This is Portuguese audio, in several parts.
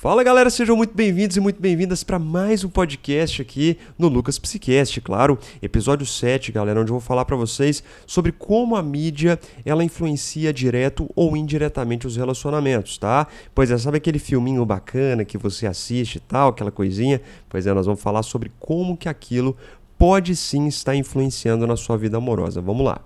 Fala galera, sejam muito bem-vindos e muito bem-vindas para mais um podcast aqui no Lucas Psicast, claro, episódio 7, galera, onde eu vou falar para vocês sobre como a mídia ela influencia direto ou indiretamente os relacionamentos, tá? Pois é, sabe aquele filminho bacana que você assiste e tal, aquela coisinha? Pois é, nós vamos falar sobre como que aquilo pode sim estar influenciando na sua vida amorosa. Vamos lá.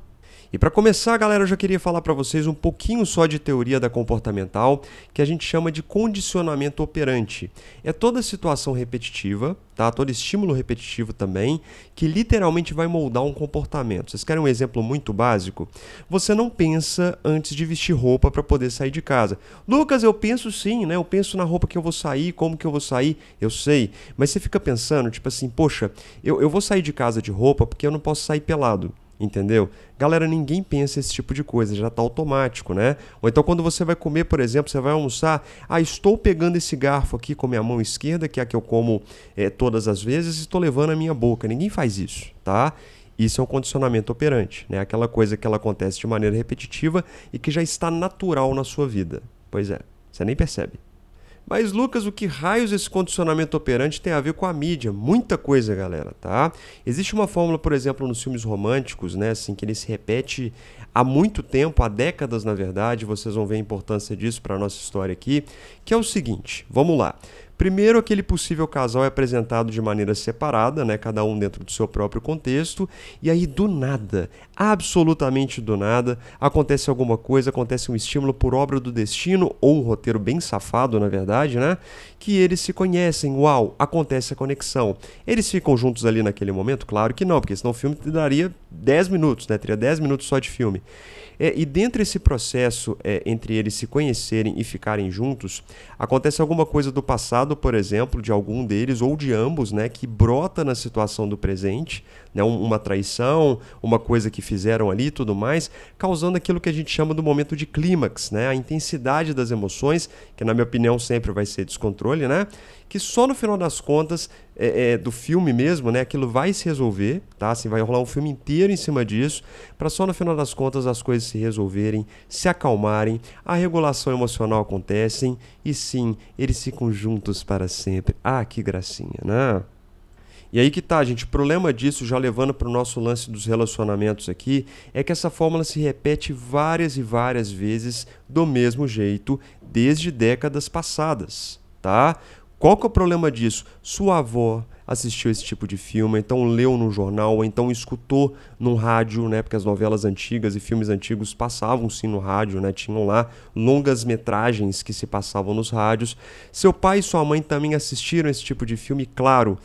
E para começar, galera, eu já queria falar para vocês um pouquinho só de teoria da comportamental, que a gente chama de condicionamento operante. É toda situação repetitiva, tá? Todo estímulo repetitivo também, que literalmente vai moldar um comportamento. Vocês querem um exemplo muito básico? Você não pensa antes de vestir roupa para poder sair de casa. Lucas, eu penso sim, né? Eu penso na roupa que eu vou sair, como que eu vou sair, eu sei. Mas você fica pensando, tipo assim, poxa, eu, eu vou sair de casa de roupa porque eu não posso sair pelado entendeu? Galera, ninguém pensa esse tipo de coisa, já está automático, né? Ou então quando você vai comer, por exemplo, você vai almoçar, ah, estou pegando esse garfo aqui com a minha mão esquerda, que é a que eu como é, todas as vezes, e estou levando a minha boca. Ninguém faz isso, tá? Isso é um condicionamento operante, né? Aquela coisa que ela acontece de maneira repetitiva e que já está natural na sua vida. Pois é, você nem percebe. Mas, Lucas, o que raios esse condicionamento operante tem a ver com a mídia? Muita coisa, galera, tá? Existe uma fórmula, por exemplo, nos filmes românticos, né, assim, que ele se repete há muito tempo, há décadas, na verdade, vocês vão ver a importância disso para a nossa história aqui, que é o seguinte, vamos lá. Primeiro, aquele possível casal é apresentado de maneira separada, né, cada um dentro do seu próprio contexto, e aí do nada, absolutamente do nada, acontece alguma coisa, acontece um estímulo por obra do destino ou um roteiro bem safado, na verdade, né, que eles se conhecem, uau, acontece a conexão. Eles ficam juntos ali naquele momento? Claro que não, porque senão o filme daria 10 minutos, né, teria 10 minutos só de filme. É, e dentro desse processo é, entre eles se conhecerem e ficarem juntos, acontece alguma coisa do passado, por exemplo, de algum deles ou de ambos, né, que brota na situação do presente, né, uma traição, uma coisa que fizeram ali e tudo mais, causando aquilo que a gente chama do momento de clímax, né, a intensidade das emoções, que na minha opinião sempre vai ser descontrole, né, que só no final das contas é, é, do filme mesmo, né, aquilo vai se resolver, tá? Assim, vai rolar um filme inteiro em cima disso, para só no final das contas as coisas se resolverem, se acalmarem, a regulação emocional acontece e sim, eles ficam juntos para sempre. Ah, que gracinha, né? E aí que tá, gente. O problema disso, já levando para o nosso lance dos relacionamentos aqui, é que essa fórmula se repete várias e várias vezes do mesmo jeito desde décadas passadas, tá? Qual que é o problema disso? Sua avó assistiu esse tipo de filme, então leu no jornal, ou então escutou no rádio, né? Porque as novelas antigas e filmes antigos passavam sim no rádio, né? Tinham lá longas metragens que se passavam nos rádios. Seu pai e sua mãe também assistiram esse tipo de filme, claro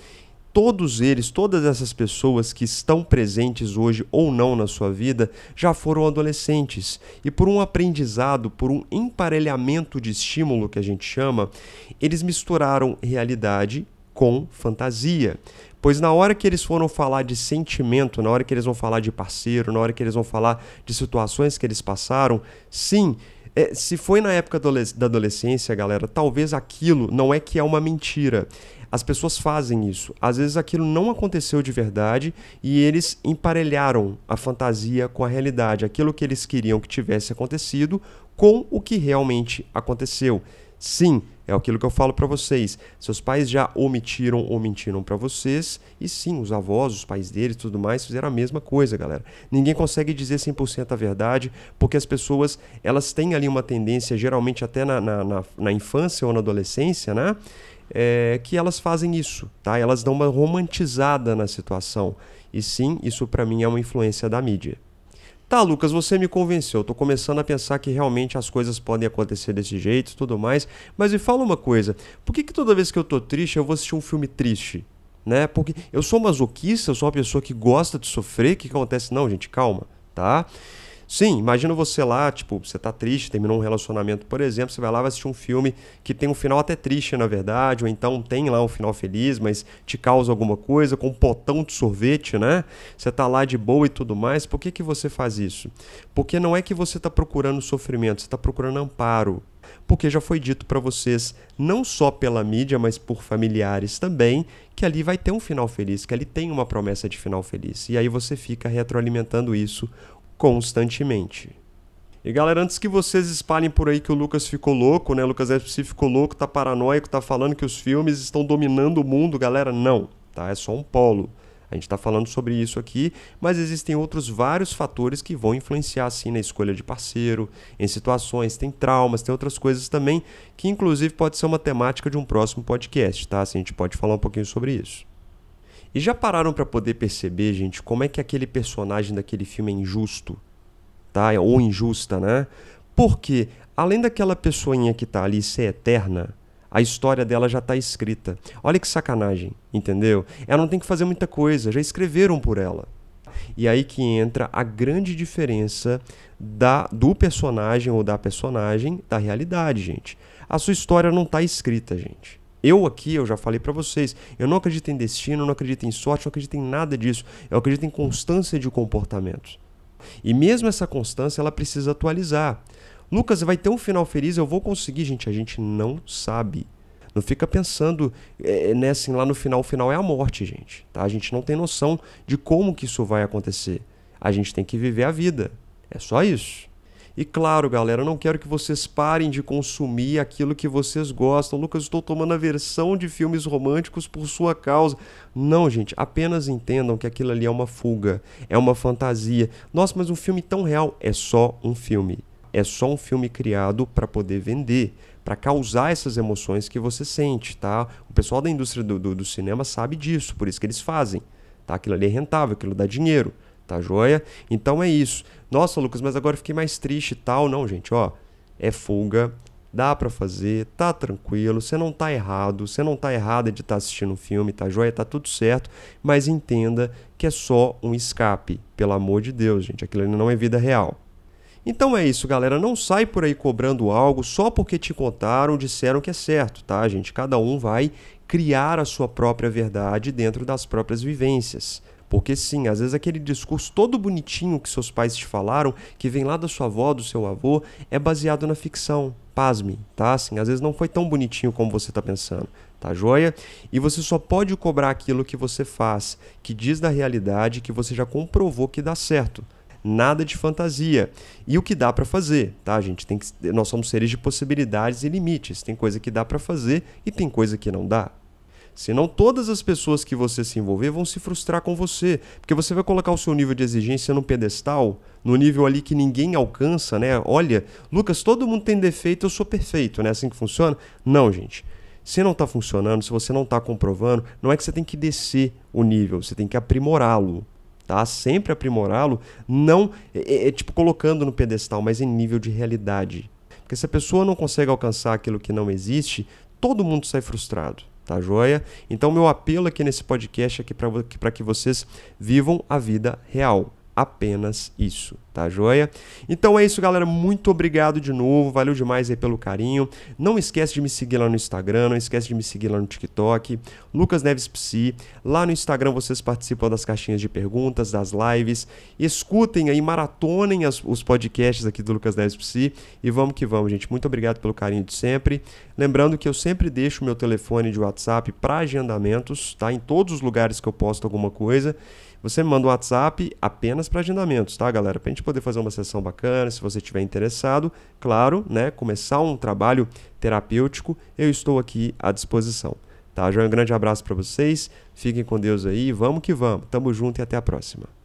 todos eles, todas essas pessoas que estão presentes hoje ou não na sua vida, já foram adolescentes. E por um aprendizado, por um emparelhamento de estímulo que a gente chama, eles misturaram realidade com fantasia. Pois na hora que eles foram falar de sentimento, na hora que eles vão falar de parceiro, na hora que eles vão falar de situações que eles passaram, sim, é, se foi na época da adolescência, galera, talvez aquilo não é que é uma mentira, as pessoas fazem isso. Às vezes aquilo não aconteceu de verdade e eles emparelharam a fantasia com a realidade, aquilo que eles queriam que tivesse acontecido com o que realmente aconteceu. Sim, é aquilo que eu falo para vocês. Seus pais já omitiram ou mentiram para vocês, e sim, os avós, os pais deles tudo mais fizeram a mesma coisa, galera. Ninguém consegue dizer 100% a verdade, porque as pessoas elas têm ali uma tendência, geralmente até na, na, na, na infância ou na adolescência, né? É, que elas fazem isso, tá? Elas dão uma romantizada na situação. E sim, isso para mim é uma influência da mídia. Tá, Lucas, você me convenceu. Eu tô começando a pensar que realmente as coisas podem acontecer desse jeito e tudo mais. Mas me fala uma coisa: por que, que toda vez que eu tô triste eu vou assistir um filme triste? Né? Porque eu sou masoquista, eu sou uma pessoa que gosta de sofrer. O que acontece? Não, gente, calma, tá? Sim, imagina você lá, tipo, você tá triste, terminou um relacionamento, por exemplo, você vai lá vai assistir um filme que tem um final até triste, na verdade, ou então tem lá um final feliz, mas te causa alguma coisa, com um potão de sorvete, né? Você tá lá de boa e tudo mais. Por que, que você faz isso? Porque não é que você está procurando sofrimento, você está procurando amparo. Porque já foi dito para vocês, não só pela mídia, mas por familiares também, que ali vai ter um final feliz, que ali tem uma promessa de final feliz. E aí você fica retroalimentando isso constantemente. E galera, antes que vocês espalhem por aí que o Lucas ficou louco, né? O Lucas FC ficou louco, tá paranoico, tá falando que os filmes estão dominando o mundo, galera, não, tá? É só um polo. A gente está falando sobre isso aqui, mas existem outros vários fatores que vão influenciar assim na escolha de parceiro, em situações, tem traumas, tem outras coisas também, que inclusive pode ser uma temática de um próximo podcast, tá? Assim, a gente pode falar um pouquinho sobre isso. E já pararam para poder perceber, gente, como é que aquele personagem daquele filme é injusto, tá? Ou injusta, né? Porque além daquela pessoinha que tá ali ser eterna, a história dela já está escrita. Olha que sacanagem, entendeu? Ela não tem que fazer muita coisa, já escreveram por ela. E aí que entra a grande diferença da, do personagem ou da personagem da realidade, gente. A sua história não está escrita, gente. Eu aqui, eu já falei para vocês, eu não acredito em destino, não acredito em sorte, não acredito em nada disso. Eu acredito em constância de comportamentos. E mesmo essa constância, ela precisa atualizar. Lucas, vai ter um final feliz, eu vou conseguir, gente. A gente não sabe. Não fica pensando é, né, assim, lá no final, o final é a morte, gente. Tá? A gente não tem noção de como que isso vai acontecer. A gente tem que viver a vida. É só isso. E claro, galera, eu não quero que vocês parem de consumir aquilo que vocês gostam. Lucas, estou tomando a versão de filmes românticos por sua causa. Não, gente, apenas entendam que aquilo ali é uma fuga, é uma fantasia. Nossa, mas um filme tão real é só um filme é só um filme criado para poder vender, para causar essas emoções que você sente, tá? O pessoal da indústria do, do, do, cinema sabe disso, por isso que eles fazem, tá? Aquilo ali é rentável, aquilo dá dinheiro, tá joia? Então é isso. Nossa, Lucas, mas agora fiquei mais triste e tal. Não, gente, ó, é fuga, dá para fazer, tá tranquilo, você não tá errado, você não tá errado de estar tá assistindo um filme, tá joia? Tá tudo certo, mas entenda que é só um escape, pelo amor de Deus, gente, aquilo não é vida real. Então é isso, galera. Não sai por aí cobrando algo só porque te contaram, disseram que é certo, tá, gente? Cada um vai criar a sua própria verdade dentro das próprias vivências. Porque sim, às vezes aquele discurso todo bonitinho que seus pais te falaram, que vem lá da sua avó, do seu avô, é baseado na ficção. Pasme, tá? Assim, às vezes não foi tão bonitinho como você está pensando, tá joia? E você só pode cobrar aquilo que você faz, que diz da realidade, que você já comprovou que dá certo nada de fantasia. E o que dá para fazer, tá, gente? Tem que, nós somos seres de possibilidades e limites. Tem coisa que dá para fazer e tem coisa que não dá. Senão todas as pessoas que você se envolver vão se frustrar com você, porque você vai colocar o seu nível de exigência no pedestal, no nível ali que ninguém alcança, né? Olha, Lucas, todo mundo tem defeito, eu sou perfeito, né? Assim que funciona? Não, gente. Se não está funcionando, se você não está comprovando, não é que você tem que descer o nível, você tem que aprimorá-lo tá? Sempre aprimorá-lo, não é, é, é, tipo colocando no pedestal, mas em nível de realidade. Porque se a pessoa não consegue alcançar aquilo que não existe, todo mundo sai frustrado, tá joia? Então meu apelo aqui nesse podcast é para que vocês vivam a vida real, apenas isso, tá joia? Então é isso, galera. Muito obrigado de novo. Valeu demais aí pelo carinho. Não esquece de me seguir lá no Instagram, não esquece de me seguir lá no TikTok, Lucas Neves Psi. Lá no Instagram vocês participam das caixinhas de perguntas, das lives. Escutem aí, maratonem as, os podcasts aqui do Lucas Neves Psi e vamos que vamos, gente. Muito obrigado pelo carinho de sempre. Lembrando que eu sempre deixo meu telefone de WhatsApp para agendamentos, tá? Em todos os lugares que eu posto alguma coisa. Você me manda um WhatsApp apenas para agendamentos, tá, galera? Para a gente poder fazer uma sessão bacana, se você estiver interessado, claro, né? Começar um trabalho terapêutico, eu estou aqui à disposição. Tá? Já um grande abraço para vocês, fiquem com Deus aí, vamos que vamos. Tamo junto e até a próxima.